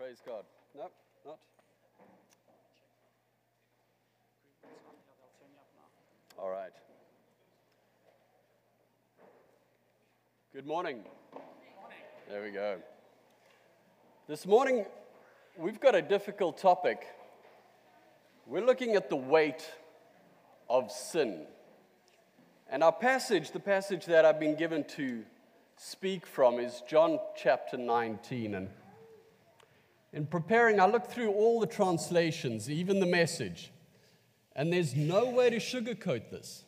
Praise God. No, not. All right. Good morning. There we go. This morning, we've got a difficult topic. We're looking at the weight of sin. And our passage, the passage that I've been given to speak from, is John chapter 19. And in preparing, I looked through all the translations, even the message, and there's no way to sugarcoat this.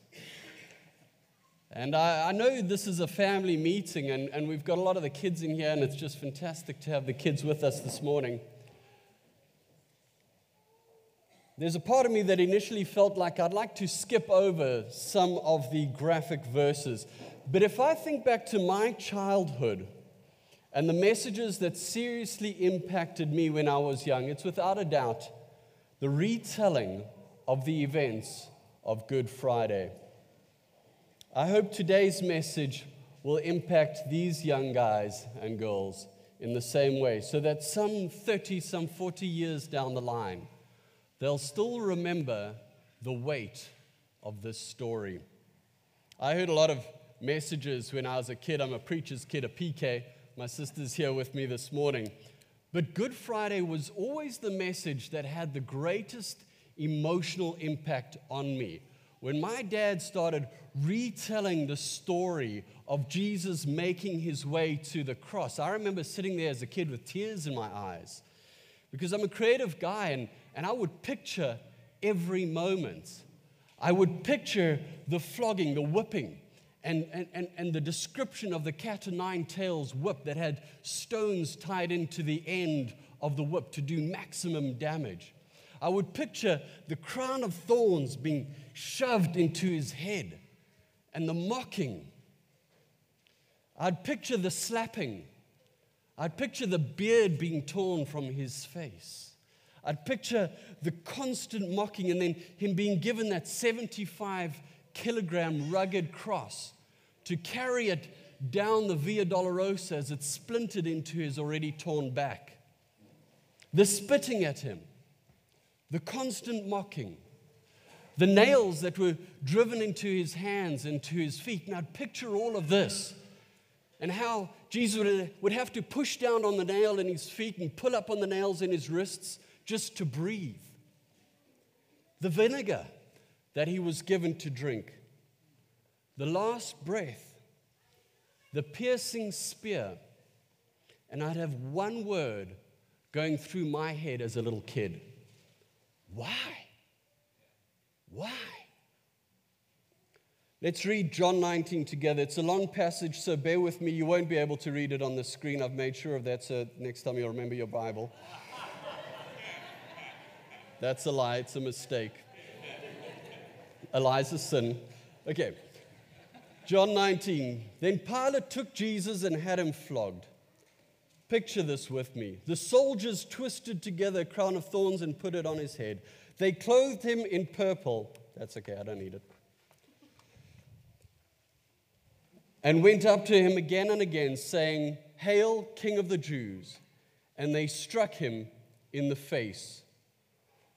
And I, I, know this is a family meeting, and, and we've got a lot of the kids in here, and it's just fantastic to have the kids with us this morning. There's a part of me that initially felt like I'd like to skip over some of the graphic verses. But if I think back to my childhood, and the messages that seriously impacted me when I was young, it's without a doubt the retelling of the events of Good Friday. I hope today's message will impact these young guys and girls in the same way, so that some 30, some 40 years down the line, they'll still remember the weight of this story. I heard a lot of messages when I was a kid. I'm a preacher's kid, a PK. My sister's here with me this morning. But Good Friday was always the message that had the greatest emotional impact on me. When my dad started retelling the story of Jesus making his way to the cross, I remember sitting there as a kid with tears in my eyes because I'm a creative guy and, and I would picture every moment. I would picture the flogging, the whipping, and, and, and, and the description of the cat o' nine tails whip that had stones tied into the end of the whip to do maximum damage. I would picture the crown of thorns being shoved into his head and the mocking. I'd picture the slapping. I'd picture the beard being torn from his face. I'd picture the constant mocking and then him being given that 75 kilogram rugged cross to carry it down the Via Dolorosa as it splintered into his already torn back. The spitting at him, the constant mocking, the nails that were driven into his hands and to his feet. Now, picture all of this and how Jesus would have to push down on the nail in his feet and pull up on the nails in his wrists just to breathe. The vinegar that he was given to drink the last breath, the piercing spear, and I'd have one word going through my head as a little kid Why? Why? Let's read John 19 together. It's a long passage, so bear with me. You won't be able to read it on the screen. I've made sure of that, so next time you'll remember your Bible. That's a lie, it's a mistake. A sin. Okay. John 19. Then Pilate took Jesus and had him flogged. Picture this with me. The soldiers twisted together a crown of thorns and put it on his head. They clothed him in purple. That's okay, I don't need it. And went up to him again and again, saying, Hail, King of the Jews! And they struck him in the face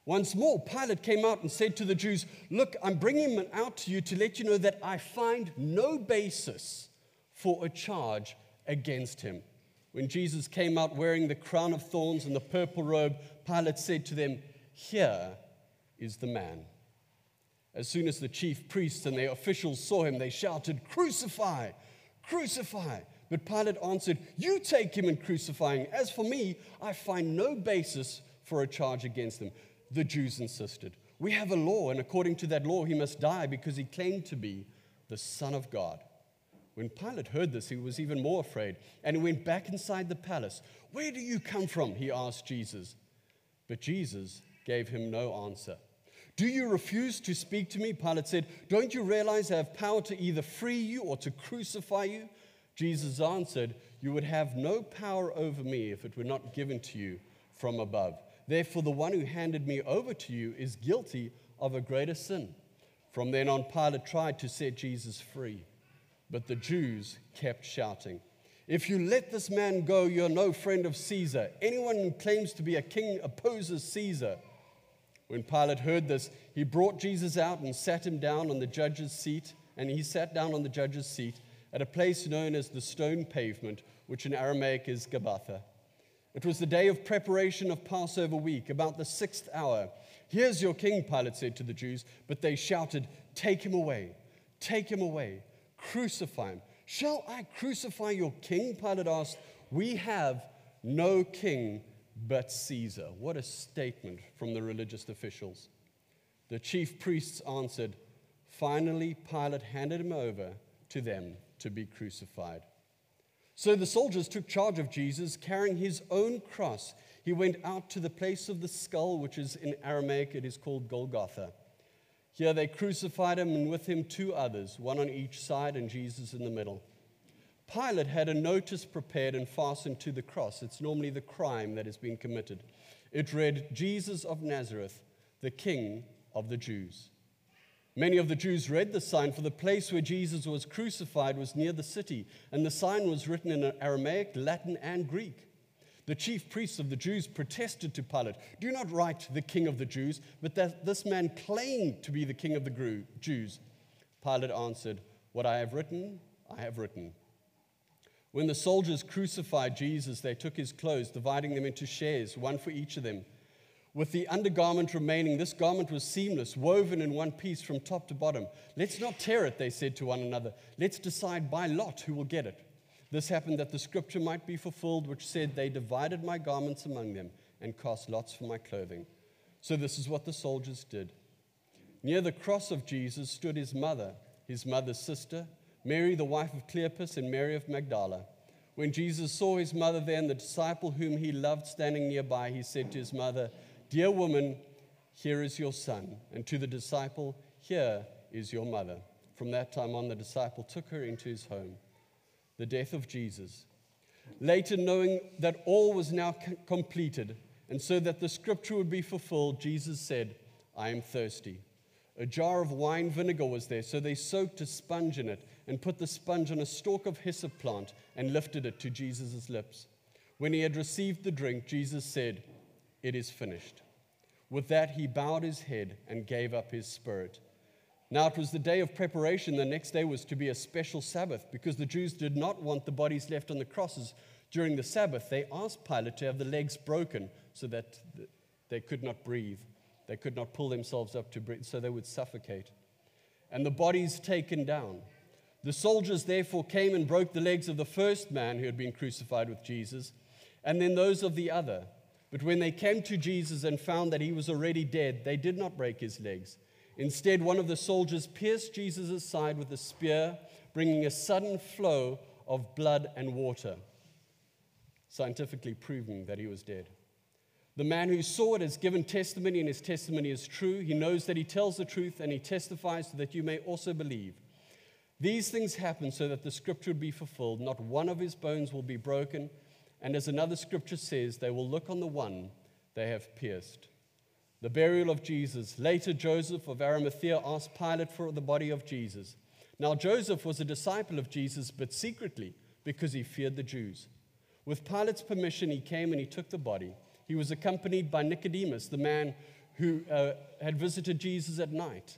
once more, Pilate came out and said to the Jews, Look, I'm bringing him out to you to let you know that I find no basis for a charge against him. When Jesus came out wearing the crown of thorns and the purple robe, Pilate said to them, Here is the man. As soon as the chief priests and their officials saw him, they shouted, Crucify! Crucify! But Pilate answered, You take him and crucify him. As for me, I find no basis for a charge against him the Jews insisted. We have a law, and according to that law, he must die because he claimed to be the Son of God. When Pilate heard this, he was even more afraid, and he went back inside the palace. Where do you come from? He asked Jesus. But Jesus gave him no answer. Do you refuse to speak to me? Pilate said. Don't you realize I have power to either free you or to crucify you? Jesus answered, You would have no power over me if it were not given to you from above. Therefore, the one who handed me over to you is guilty of a greater sin. From then on, Pilate tried to set Jesus free, but the Jews kept shouting, If you let this man go, you're no friend of Caesar. Anyone who claims to be a king opposes Caesar. When Pilate heard this, he brought Jesus out and sat him down on the judge's seat, and he sat down on the judge's seat at a place known as the stone pavement, which in Aramaic is Gabbatha. It was the day of preparation of Passover week, about the sixth hour. Here's your king, Pilate said to the Jews, but they shouted, Take him away, take him away, crucify him. Shall I crucify your king? Pilate asked. We have no king but Caesar. What a statement from the religious officials. The chief priests answered. Finally, Pilate handed him over to them to be crucified. So the soldiers took charge of Jesus, carrying his own cross. He went out to the place of the skull, which is in Aramaic, it is called Golgotha. Here they crucified him, and with him two others, one on each side, and Jesus in the middle. Pilate had a notice prepared and fastened to the cross. It's normally the crime that has been committed. It read, Jesus of Nazareth, the King of the Jews. Many of the Jews read the sign, for the place where Jesus was crucified was near the city, and the sign was written in Aramaic, Latin, and Greek. The chief priests of the Jews protested to Pilate, Do not write the king of the Jews, but that this man claimed to be the king of the Jews. Pilate answered, What I have written, I have written. When the soldiers crucified Jesus, they took his clothes, dividing them into shares, one for each of them. With the undergarment remaining, this garment was seamless, woven in one piece from top to bottom. Let's not tear it, they said to one another. Let's decide by lot who will get it. This happened that the scripture might be fulfilled, which said, They divided my garments among them and cast lots for my clothing. So this is what the soldiers did. Near the cross of Jesus stood his mother, his mother's sister, Mary, the wife of Cleopas, and Mary of Magdala. When Jesus saw his mother there and the disciple whom he loved standing nearby, he said to his mother, Dear woman, here is your son. And to the disciple, Here is your mother. From that time on, the disciple took her into his home the death of Jesus. Later, knowing that all was now c- completed, and so that the scripture would be fulfilled, Jesus said, I am thirsty. A jar of wine vinegar was there, so they soaked a sponge in it and put the sponge on a stalk of hyssop plant and lifted it to Jesus' lips. When he had received the drink, Jesus said, It is finished. With that, he bowed his head and gave up his spirit. Now, it was the day of preparation. The next day was to be a special Sabbath because the Jews did not want the bodies left on the crosses during the Sabbath. They asked Pilate to have the legs broken so that they could not breathe. They could not pull themselves up to breathe, so they would suffocate. And the bodies taken down. The soldiers therefore came and broke the legs of the first man who had been crucified with Jesus, and then those of the other. But when they came to Jesus and found that he was already dead, they did not break his legs. Instead, one of the soldiers pierced Jesus' side with a spear, bringing a sudden flow of blood and water, scientifically proving that he was dead. The man who saw it has given testimony, and his testimony is true. He knows that he tells the truth, and he testifies so that you may also believe. These things happen so that the scripture would be fulfilled. Not one of his bones will be broken. And as another scripture says, they will look on the one they have pierced the burial of Jesus. Later, Joseph of Arimathea asked Pilate for the body of Jesus. Now, Joseph was a disciple of Jesus, but secretly because he feared the Jews. With Pilate's permission, he came and he took the body. He was accompanied by Nicodemus, the man who uh, had visited Jesus at night.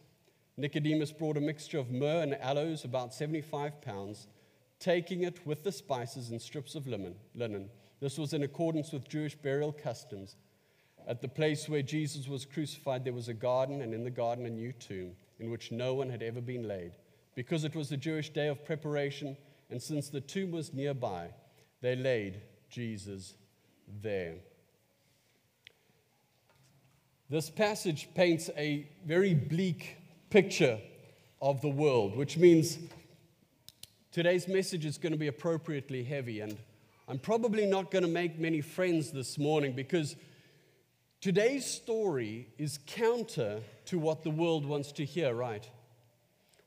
Nicodemus brought a mixture of myrrh and aloes, about 75 pounds, taking it with the spices and strips of linen. This was in accordance with Jewish burial customs. At the place where Jesus was crucified, there was a garden, and in the garden, a new tomb in which no one had ever been laid. Because it was the Jewish day of preparation, and since the tomb was nearby, they laid Jesus there. This passage paints a very bleak picture of the world, which means today's message is going to be appropriately heavy. And I'm probably not going to make many friends this morning because Today's story is counter to what the world wants to hear, right?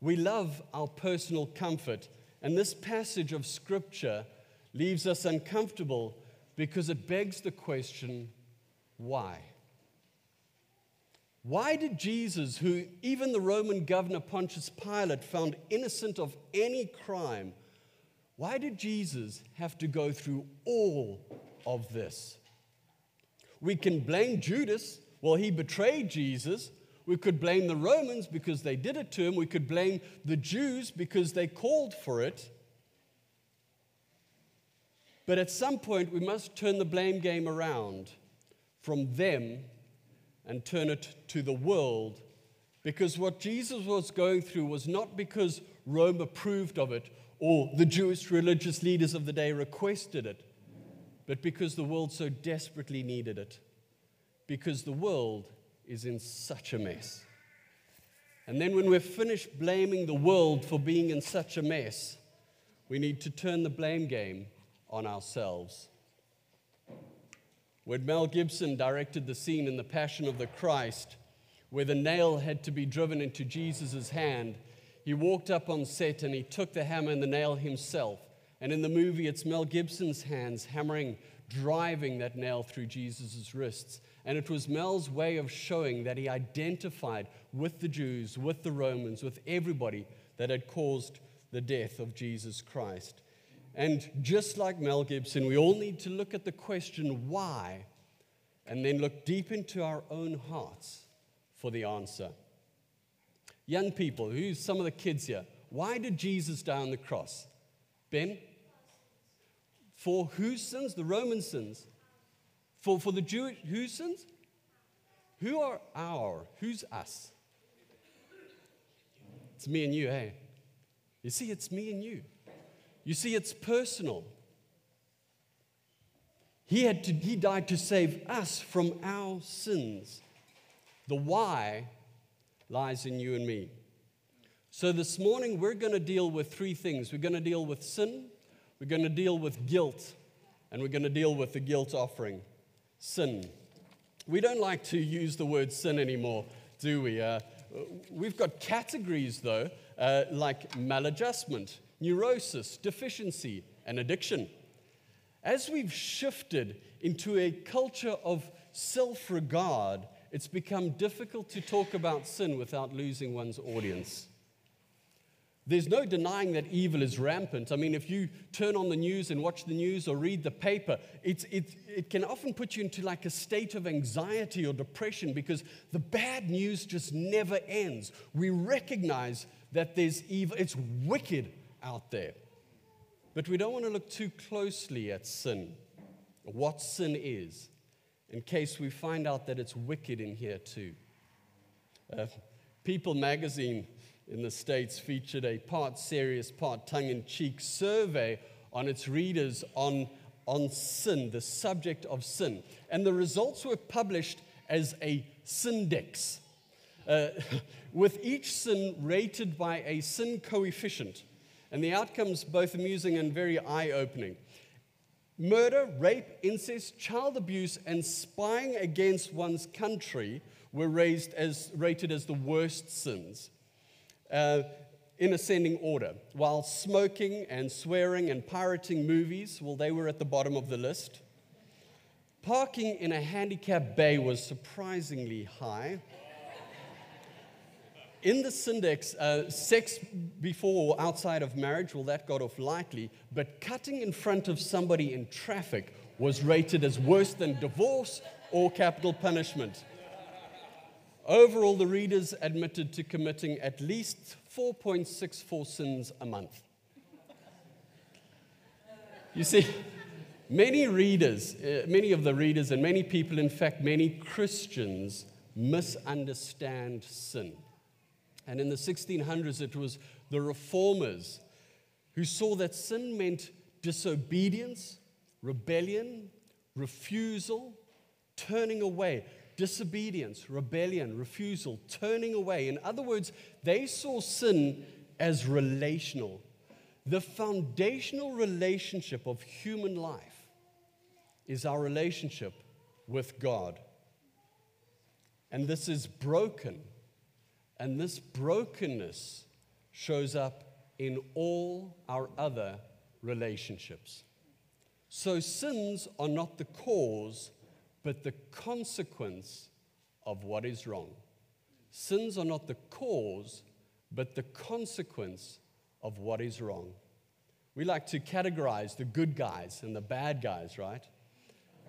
We love our personal comfort, and this passage of Scripture leaves us uncomfortable because it begs the question why? Why did Jesus, who even the Roman governor Pontius Pilate found innocent of any crime, Why did Jesus have to go through all of this? We can blame Judas. Well, he betrayed Jesus. We could blame the Romans because they did it to him. We could blame the Jews because they called for it. But at some point, we must turn the blame game around from them and turn it to the world. Because what Jesus was going through was not because Rome approved of it or the Jewish religious leaders of the day requested it, but because the world so desperately needed it. Because the world is in such a mess. And then, when we're finished blaming the world for being in such a mess, we need to turn the blame game on ourselves. When Mel Gibson directed the scene in The Passion of the Christ, where the nail had to be driven into Jesus' hand, he walked up on set and he took the hammer and the nail himself. And in the movie, it's Mel Gibson's hands hammering, driving that nail through Jesus' wrists. And it was Mel's way of showing that he identified with the Jews, with the Romans, with everybody that had caused the death of Jesus Christ. And just like Mel Gibson, we all need to look at the question why and then look deep into our own hearts for the answer. Young people, who's some of the kids here? Why did Jesus die on the cross? Ben? For whose sins? The Roman sins. For, for the Jewish, whose sins? Who are our? Who's us? It's me and you, hey? You see, it's me and you. You see, it's personal. He, had to, he died to save us from our sins. The why lies in you and me. So this morning, we're going to deal with three things. We're going to deal with sin, we're going to deal with guilt, and we're going to deal with the guilt offering. Sin. We don't like to use the word sin anymore, do we? Uh, we've got categories, though, uh, like maladjustment, neurosis, deficiency, and addiction. As we've shifted into a culture of self regard it's become difficult to talk about sin without losing one's audience. There's no denying that evil is rampant. I mean, if you turn on the news and watch the news or read the paper, it, it can often put you into like a state of anxiety or depression because the bad news just never ends. We recognize that there's evil, it's wicked out there. But we don't want to look too closely at sin, what sin is in case we find out that it's wicked in here too. Uh, People magazine in the States featured a part serious, part tongue in cheek survey on its readers on, on sin, the subject of sin. And the results were published as a syndex, uh, with each sin rated by a sin coefficient. And the outcomes both amusing and very eye opening. Murder, rape, incest, child abuse, and spying against one's country were raised as, rated as the worst sins uh, in ascending order, while smoking and swearing and pirating movies, well, they were at the bottom of the list. Parking in a handicap bay was surprisingly high in the syndex, uh, sex before or outside of marriage, well, that got off lightly, but cutting in front of somebody in traffic was rated as worse than divorce or capital punishment. Overall, the readers admitted to committing at least 4.64 sins a month. You see, many readers, uh, many of the readers, and many people, in fact, many Christians, misunderstand sin. And in the 1600s, it was the reformers who saw that sin meant disobedience, rebellion, refusal, turning away. Disobedience, rebellion, refusal, turning away. In other words, they saw sin as relational. The foundational relationship of human life is our relationship with God. And this is broken and this brokenness shows up in all our other relationships. So sins are not the cause, but the consequence of what is wrong. Sins are not the cause, but the consequence of what is wrong. We like to categorize the good guys and the bad guys, right?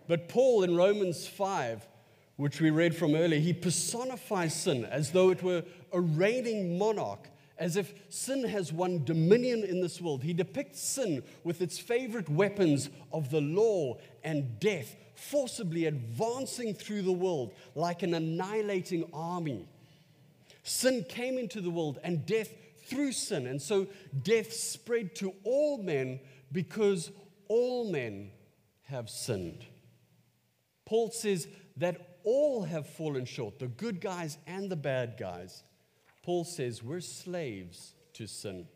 But Paul in Romans 5, which we read from earlier, he personifies sin as though it were a reigning monarch, as if sin has won dominion in this world. He depicts sin with its favorite weapons of the law and death, forcibly advancing through the world like an annihilating army. Sin came into the world and death through sin. And so death spread to all men because all men have sinned. Paul says that all have fallen short, the good guys and the bad guys. Paul says we're slaves to sin.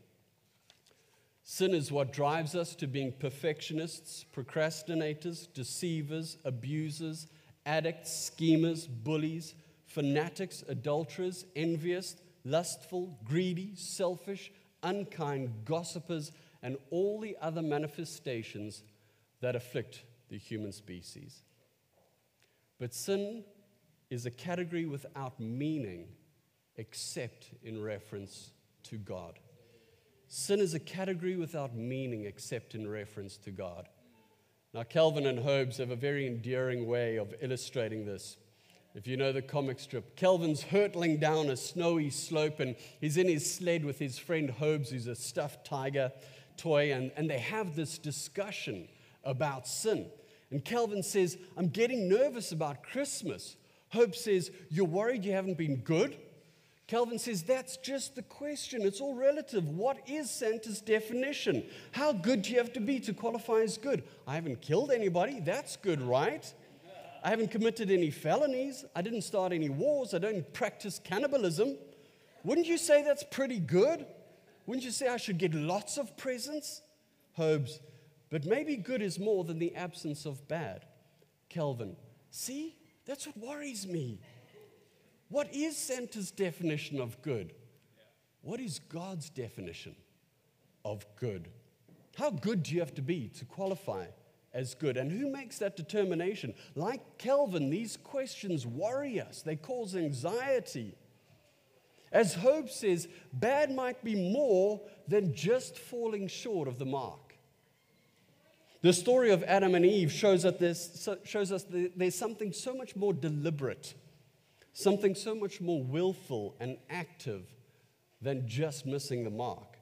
Sin is what drives us to being perfectionists, procrastinators, deceivers, abusers, addicts, schemers, bullies, fanatics, adulterers, envious, lustful, greedy, selfish, unkind, gossipers, and all the other manifestations that afflict the human species. But sin is a category without meaning except in reference to God. Sin is a category without meaning except in reference to God. Now, Calvin and Hobbes have a very endearing way of illustrating this. If you know the comic strip, Calvin's hurtling down a snowy slope and he's in his sled with his friend Hobbes, who's a stuffed tiger toy, and, and they have this discussion about sin. And Calvin says, I'm getting nervous about Christmas. Hobbes says, You're worried you haven't been good? Calvin says that's just the question. It's all relative. What is Santa's definition? How good do you have to be to qualify as good? I haven't killed anybody. That's good, right? I haven't committed any felonies. I didn't start any wars. I don't practice cannibalism. Wouldn't you say that's pretty good? Wouldn't you say I should get lots of presents? Hobbes, but maybe good is more than the absence of bad. Calvin, see, that's what worries me. What is Santa's definition of good? What is God's definition of good? How good do you have to be to qualify as good? And who makes that determination? Like Calvin, these questions worry us, they cause anxiety. As Hobbes says, bad might be more than just falling short of the mark. The story of Adam and Eve shows, that shows us there's something so much more deliberate something so much more willful and active than just missing the mark.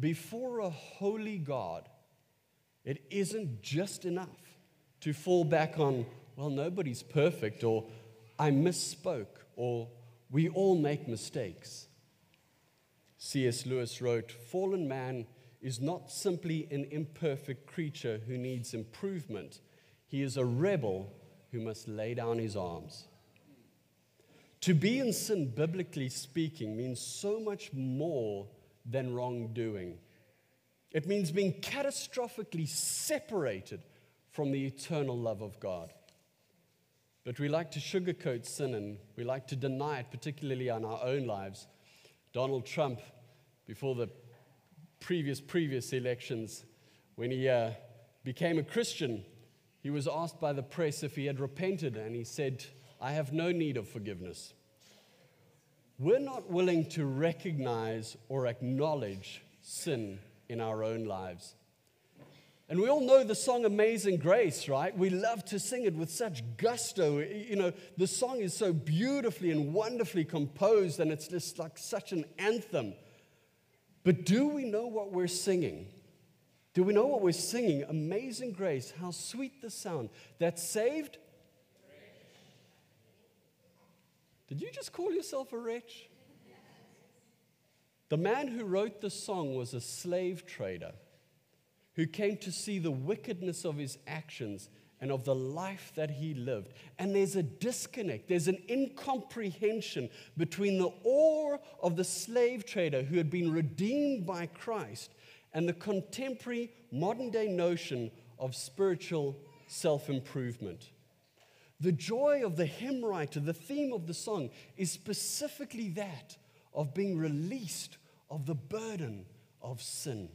Before a holy God, it isn't just enough to fall back on, well, nobody's perfect, or I misspoke, or we all make mistakes. C.S. Lewis wrote, Fallen man is not simply an imperfect creature who needs improvement, he is a rebel who must lay down his arms. To be in sin, biblically speaking, means so much more than wrongdoing. It means being catastrophically separated from the eternal love of God. But we like to sugarcoat sin and we like to deny it, particularly on our own lives. Donald Trump, before the previous previous elections, when he uh, became a Christian, he was asked by the press if he had repented, and he said, I have no need of forgiveness. We're not willing to recognize or acknowledge sin in our own lives. And we all know the song Amazing Grace, right? We love to sing it with such gusto. You know, the song is so beautifully and wonderfully composed, and it's just like such an anthem. But do we know what we're singing? Do we know what we're singing? Amazing Grace, how sweet the sound that saved Did you just call yourself a wretch? The man who wrote the song was a slave trader who came to see the wickedness of his actions and of the life that he lived. And there's a disconnect, there's an incomprehension between the awe of the slave trader who had been redeemed by Christ and the contemporary modern day notion of spiritual self improvement. The joy of the hymn writer, the theme of the song, is specifically that of being released of the burden of sin.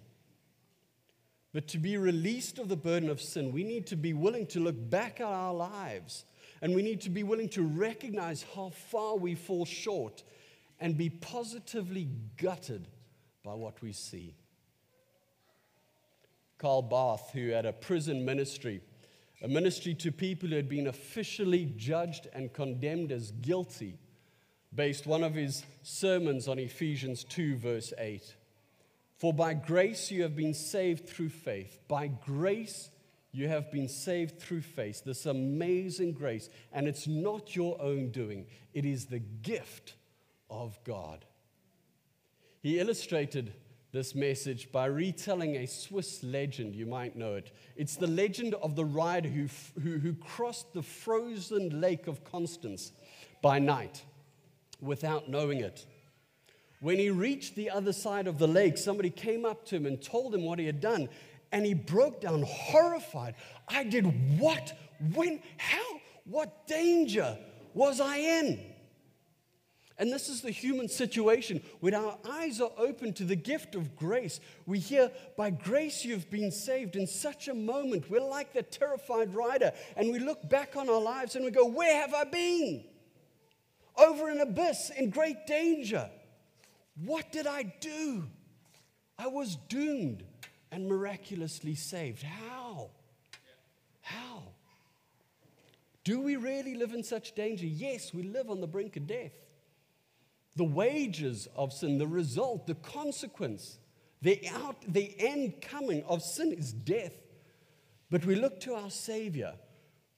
But to be released of the burden of sin, we need to be willing to look back at our lives and we need to be willing to recognize how far we fall short and be positively gutted by what we see. Karl Barth, who had a prison ministry, a ministry to people who had been officially judged and condemned as guilty, based one of his sermons on Ephesians 2, verse 8. For by grace you have been saved through faith. By grace you have been saved through faith. This amazing grace. And it's not your own doing, it is the gift of God. He illustrated this message by retelling a Swiss legend. You might know it. It's the legend of the rider who, who, who crossed the frozen lake of Constance by night without knowing it. When he reached the other side of the lake, somebody came up to him and told him what he had done. And he broke down horrified. I did what? When? How? What danger was I in? And this is the human situation. When our eyes are open to the gift of grace, we hear, By grace you've been saved. In such a moment, we're like the terrified rider, and we look back on our lives and we go, Where have I been? Over an abyss, in great danger. What did I do? I was doomed and miraculously saved. How? How? Do we really live in such danger? Yes, we live on the brink of death. The wages of sin, the result, the consequence, the, out, the end coming of sin is death. But we look to our Savior,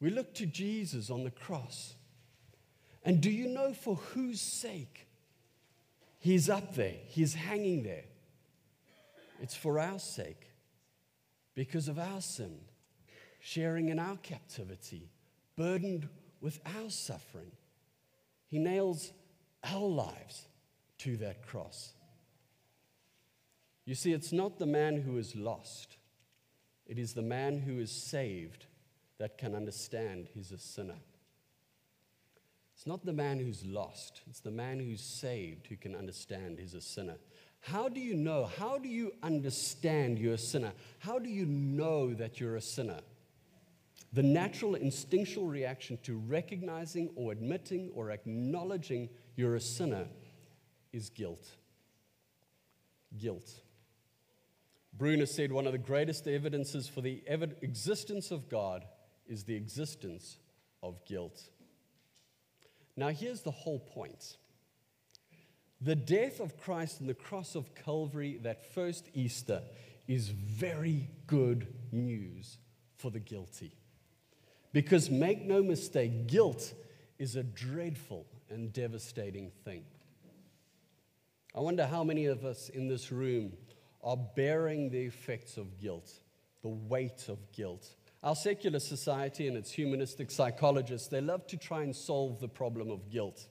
we look to Jesus on the cross. And do you know for whose sake He's up there, He's hanging there. It's for our sake, because of our sin, sharing in our captivity, burdened with our suffering. He nails our lives to that cross. You see, it's not the man who is lost, it is the man who is saved that can understand he's a sinner. It's not the man who's lost, it's the man who's saved who can understand he's a sinner. How do you know? How do you understand you're a sinner? How do you know that you're a sinner? The natural instinctual reaction to recognizing or admitting or acknowledging you're a sinner is guilt. Guilt. Bruner said one of the greatest evidences for the existence of God is the existence of guilt. Now, here's the whole point the death of Christ and the cross of Calvary, that first Easter, is very good news for the guilty. Because make no mistake, guilt is a dreadful and devastating thing. I wonder how many of us in this room are bearing the effects of guilt, the weight of guilt. Our secular society and its humanistic psychologists, they love to try and solve the problem of guilt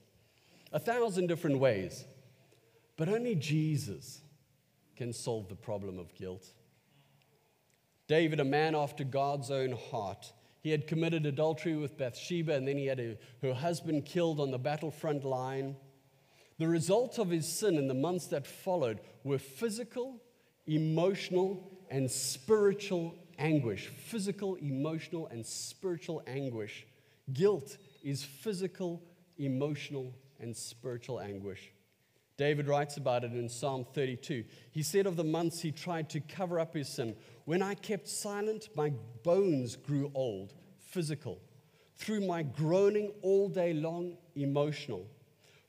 a thousand different ways. But only Jesus can solve the problem of guilt. David, a man after God's own heart, he had committed adultery with Bathsheba and then he had a, her husband killed on the battlefront line. The result of his sin in the months that followed were physical, emotional, and spiritual anguish physical, emotional, and spiritual anguish. Guilt is physical, emotional, and spiritual anguish. David writes about it in Psalm 32. He said of the months he tried to cover up his sin, When I kept silent, my bones grew old, physical. Through my groaning all day long, emotional.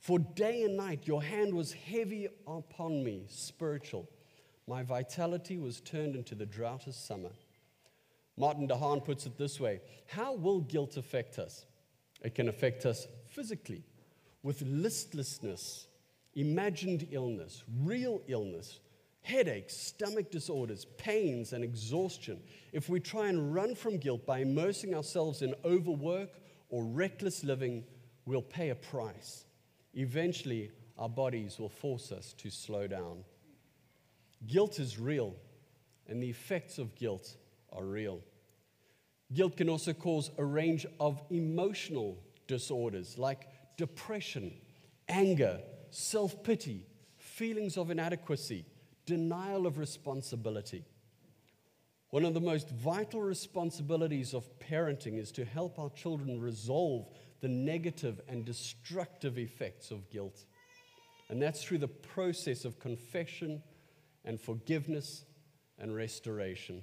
For day and night your hand was heavy upon me, spiritual. My vitality was turned into the drought of summer. Martin DeHaan puts it this way How will guilt affect us? It can affect us physically with listlessness, imagined illness, real illness, headaches, stomach disorders, pains, and exhaustion. If we try and run from guilt by immersing ourselves in overwork or reckless living, we'll pay a price. Eventually, our bodies will force us to slow down. Guilt is real, and the effects of guilt are real. Guilt can also cause a range of emotional disorders like depression, anger, self pity, feelings of inadequacy, denial of responsibility. One of the most vital responsibilities of parenting is to help our children resolve the negative and destructive effects of guilt. And that's through the process of confession and forgiveness and restoration.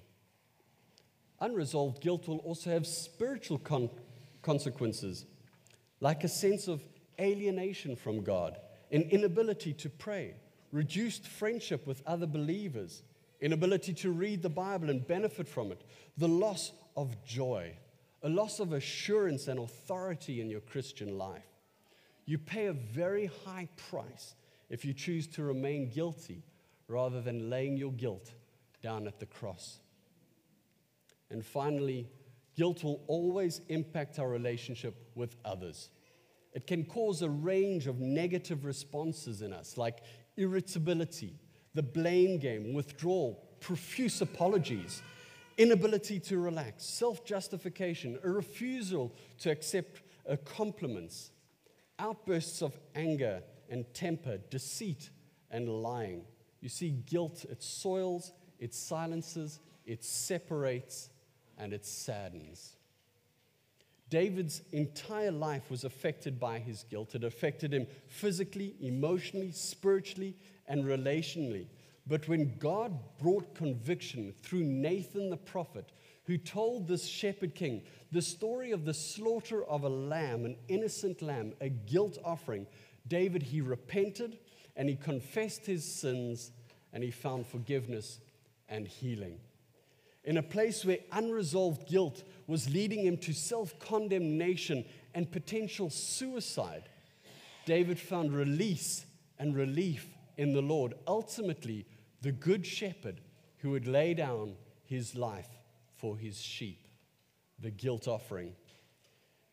Unresolved guilt will also have spiritual con- consequences, like a sense of alienation from God, an inability to pray, reduced friendship with other believers, inability to read the Bible and benefit from it, the loss of joy, a loss of assurance and authority in your Christian life. You pay a very high price if you choose to remain guilty rather than laying your guilt down at the cross. And finally, guilt will always impact our relationship with others. It can cause a range of negative responses in us, like irritability, the blame game, withdrawal, profuse apologies, inability to relax, self justification, a refusal to accept compliments, outbursts of anger and temper, deceit and lying. You see, guilt, it soils, it silences, it separates, and it saddens. David's entire life was affected by his guilt. It affected him physically, emotionally, spiritually, and relationally. But when God brought conviction through Nathan the prophet, who told this shepherd king the story of the slaughter of a lamb, an innocent lamb, a guilt offering, David, he repented and he confessed his sins and he found forgiveness and healing in a place where unresolved guilt was leading him to self condemnation and potential suicide, David found release and relief in the Lord. Ultimately, the good shepherd who would lay down his life for his sheep, the guilt offering.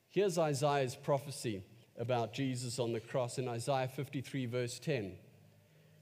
Here's Isaiah's prophecy about Jesus on the cross in Isaiah 53, verse 10.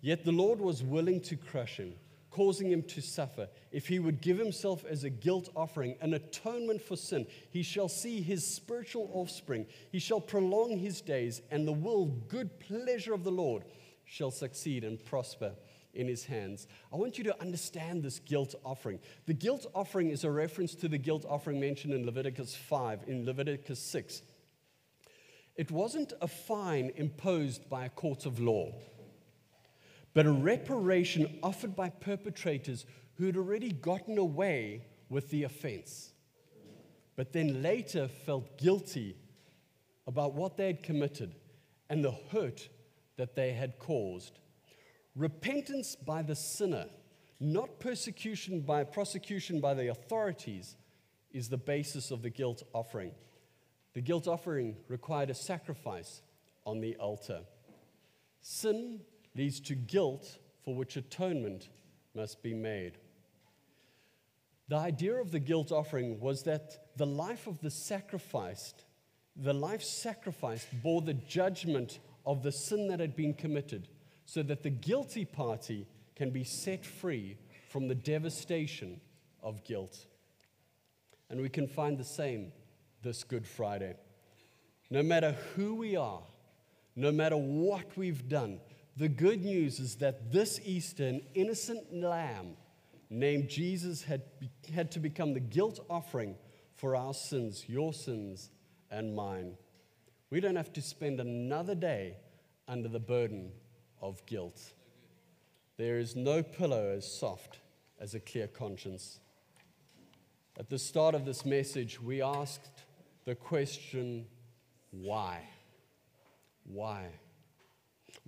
Yet the Lord was willing to crush him causing him to suffer. If he would give himself as a guilt offering, an atonement for sin, he shall see his spiritual offspring. He shall prolong his days, and the will, good pleasure of the Lord shall succeed and prosper in his hands. I want you to understand this guilt offering. The guilt offering is a reference to the guilt offering mentioned in Leviticus 5, in Leviticus 6. It wasn't a fine imposed by a court of law but a reparation offered by perpetrators who had already gotten away with the offense, but then later felt guilty about what they had committed and the hurt that they had caused. Repentance by the sinner, not persecution by prosecution by the authorities, is the basis of the guilt offering. The guilt offering required a sacrifice on the altar. Sin leads to guilt for which atonement must be made. The idea of the guilt offering was that the life of the sacrificed, the life sacrificed, bore the judgment of the sin that had been committed, so that the guilty party can be set free from the devastation of guilt. And we can find the same this Good Friday. No matter who we are, no matter what we've done, the good news is that this Easter, an innocent lamb named Jesus had, had to become the guilt offering for our sins, your sins and mine. We don't have to spend another day under the burden of guilt. There is no pillow as soft as a clear conscience. At the start of this message, we asked the question, why? Why?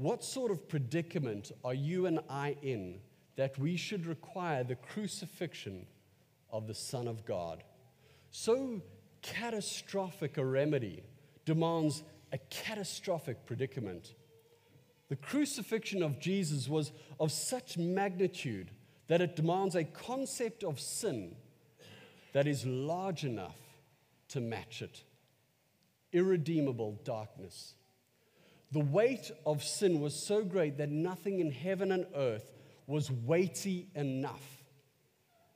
What sort of predicament are you and I in that we should require the crucifixion of the Son of God? So catastrophic a remedy demands a catastrophic predicament. The crucifixion of Jesus was of such magnitude that it demands a concept of sin that is large enough to match it irredeemable darkness. The weight of sin was so great that nothing in heaven and earth was weighty enough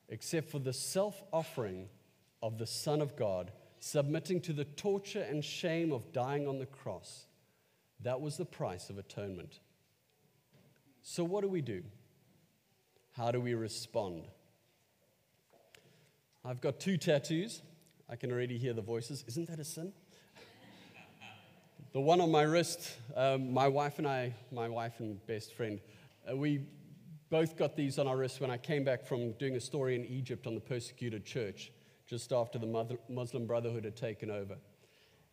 except for the self offering of the Son of God, submitting to the torture and shame of dying on the cross. That was the price of atonement. So, what do we do? How do we respond? I've got two tattoos. I can already hear the voices. Isn't that a sin? The one on my wrist, um, my wife and I, my wife and best friend, uh, we both got these on our wrists when I came back from doing a story in Egypt on the persecuted church. just after the Muslim Brotherhood had taken over.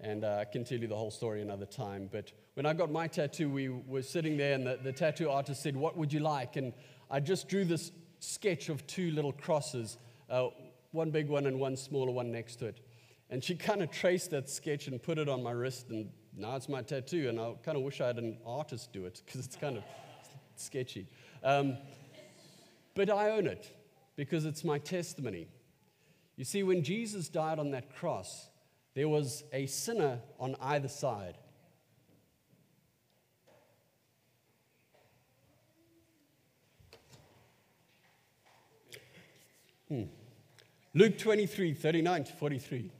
And uh, I can tell you the whole story another time. But when I got my tattoo, we were sitting there, and the, the tattoo artist said, What would you like? And I just drew this sketch of two little crosses, uh, one big one and one smaller one next to it. And she kind of traced that sketch and put it on my wrist, and now it's my tattoo. And I kind of wish I had an artist do it because it's kind of sketchy. Um, but I own it because it's my testimony. You see, when Jesus died on that cross, there was a sinner on either side. Hmm. Luke 23 39 to 43.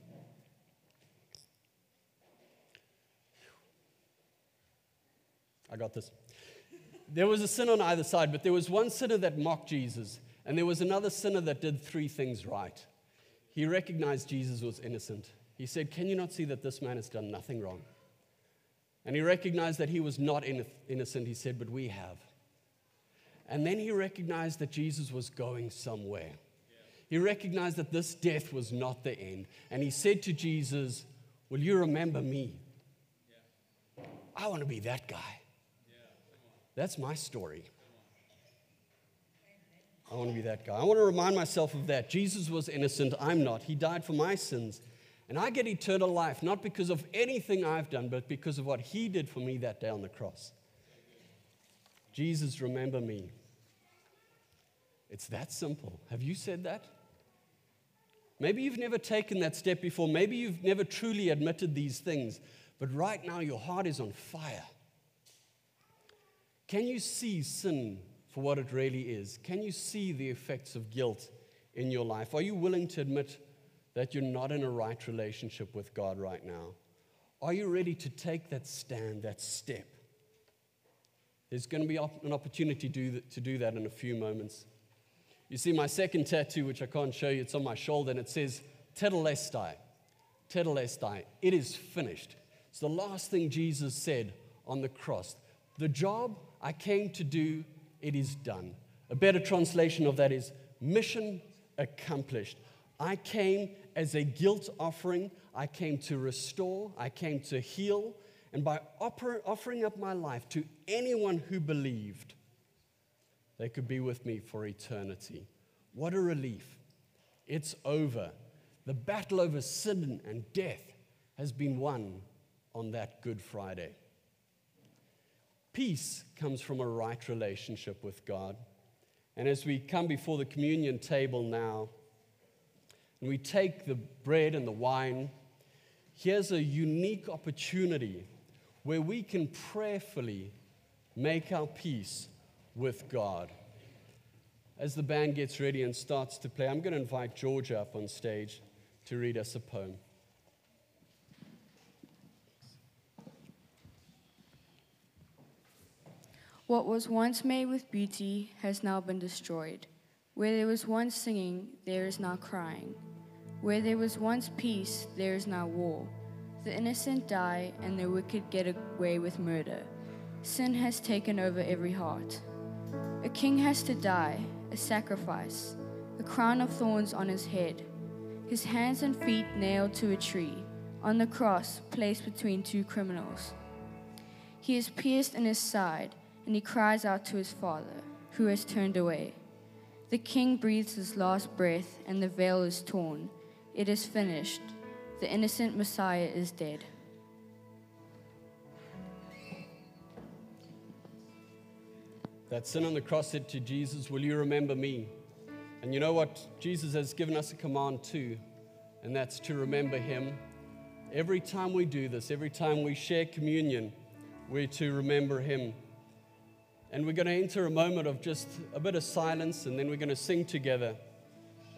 Got this. There was a sinner on either side, but there was one sinner that mocked Jesus, and there was another sinner that did three things right. He recognized Jesus was innocent. He said, Can you not see that this man has done nothing wrong? And he recognized that he was not innocent. He said, But we have. And then he recognized that Jesus was going somewhere. He recognized that this death was not the end. And he said to Jesus, Will you remember me? I want to be that guy. That's my story. I want to be that guy. I want to remind myself of that. Jesus was innocent. I'm not. He died for my sins. And I get eternal life, not because of anything I've done, but because of what He did for me that day on the cross. Jesus, remember me. It's that simple. Have you said that? Maybe you've never taken that step before. Maybe you've never truly admitted these things. But right now, your heart is on fire. Can you see sin for what it really is? Can you see the effects of guilt in your life? Are you willing to admit that you're not in a right relationship with God right now? Are you ready to take that stand, that step? There's going to be an opportunity to do that in a few moments. You see, my second tattoo, which I can't show you, it's on my shoulder, and it says, Tetelestai. Tetelestai. It is finished. It's the last thing Jesus said on the cross. The job I came to do, it is done. A better translation of that is mission accomplished. I came as a guilt offering. I came to restore. I came to heal. And by offering up my life to anyone who believed, they could be with me for eternity. What a relief. It's over. The battle over sin and death has been won on that Good Friday. Peace comes from a right relationship with God. And as we come before the communion table now, and we take the bread and the wine, here's a unique opportunity where we can prayerfully make our peace with God. As the band gets ready and starts to play, I'm going to invite Georgia up on stage to read us a poem. What was once made with beauty has now been destroyed. Where there was once singing, there is now crying. Where there was once peace, there is now war. The innocent die, and the wicked get away with murder. Sin has taken over every heart. A king has to die, a sacrifice, a crown of thorns on his head, his hands and feet nailed to a tree, on the cross placed between two criminals. He is pierced in his side and he cries out to his father, who has turned away. The king breathes his last breath, and the veil is torn. It is finished. The innocent Messiah is dead. That sin on the cross said to Jesus, Will you remember me? And you know what? Jesus has given us a command too, and that's to remember him. Every time we do this, every time we share communion, we're to remember him. And we're going to enter a moment of just a bit of silence and then we're going to sing together.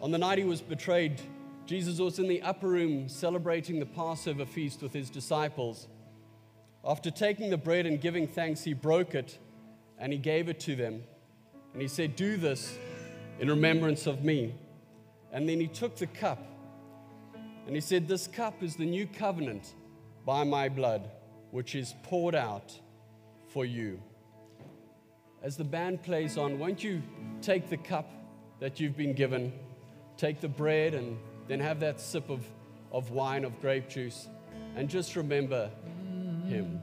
On the night he was betrayed, Jesus was in the upper room celebrating the Passover feast with his disciples. After taking the bread and giving thanks, he broke it and he gave it to them. And he said, Do this in remembrance of me. And then he took the cup and he said, This cup is the new covenant by my blood, which is poured out for you as the band plays on, won't you take the cup that you've been given, take the bread and then have that sip of, of wine, of grape juice, and just remember Him.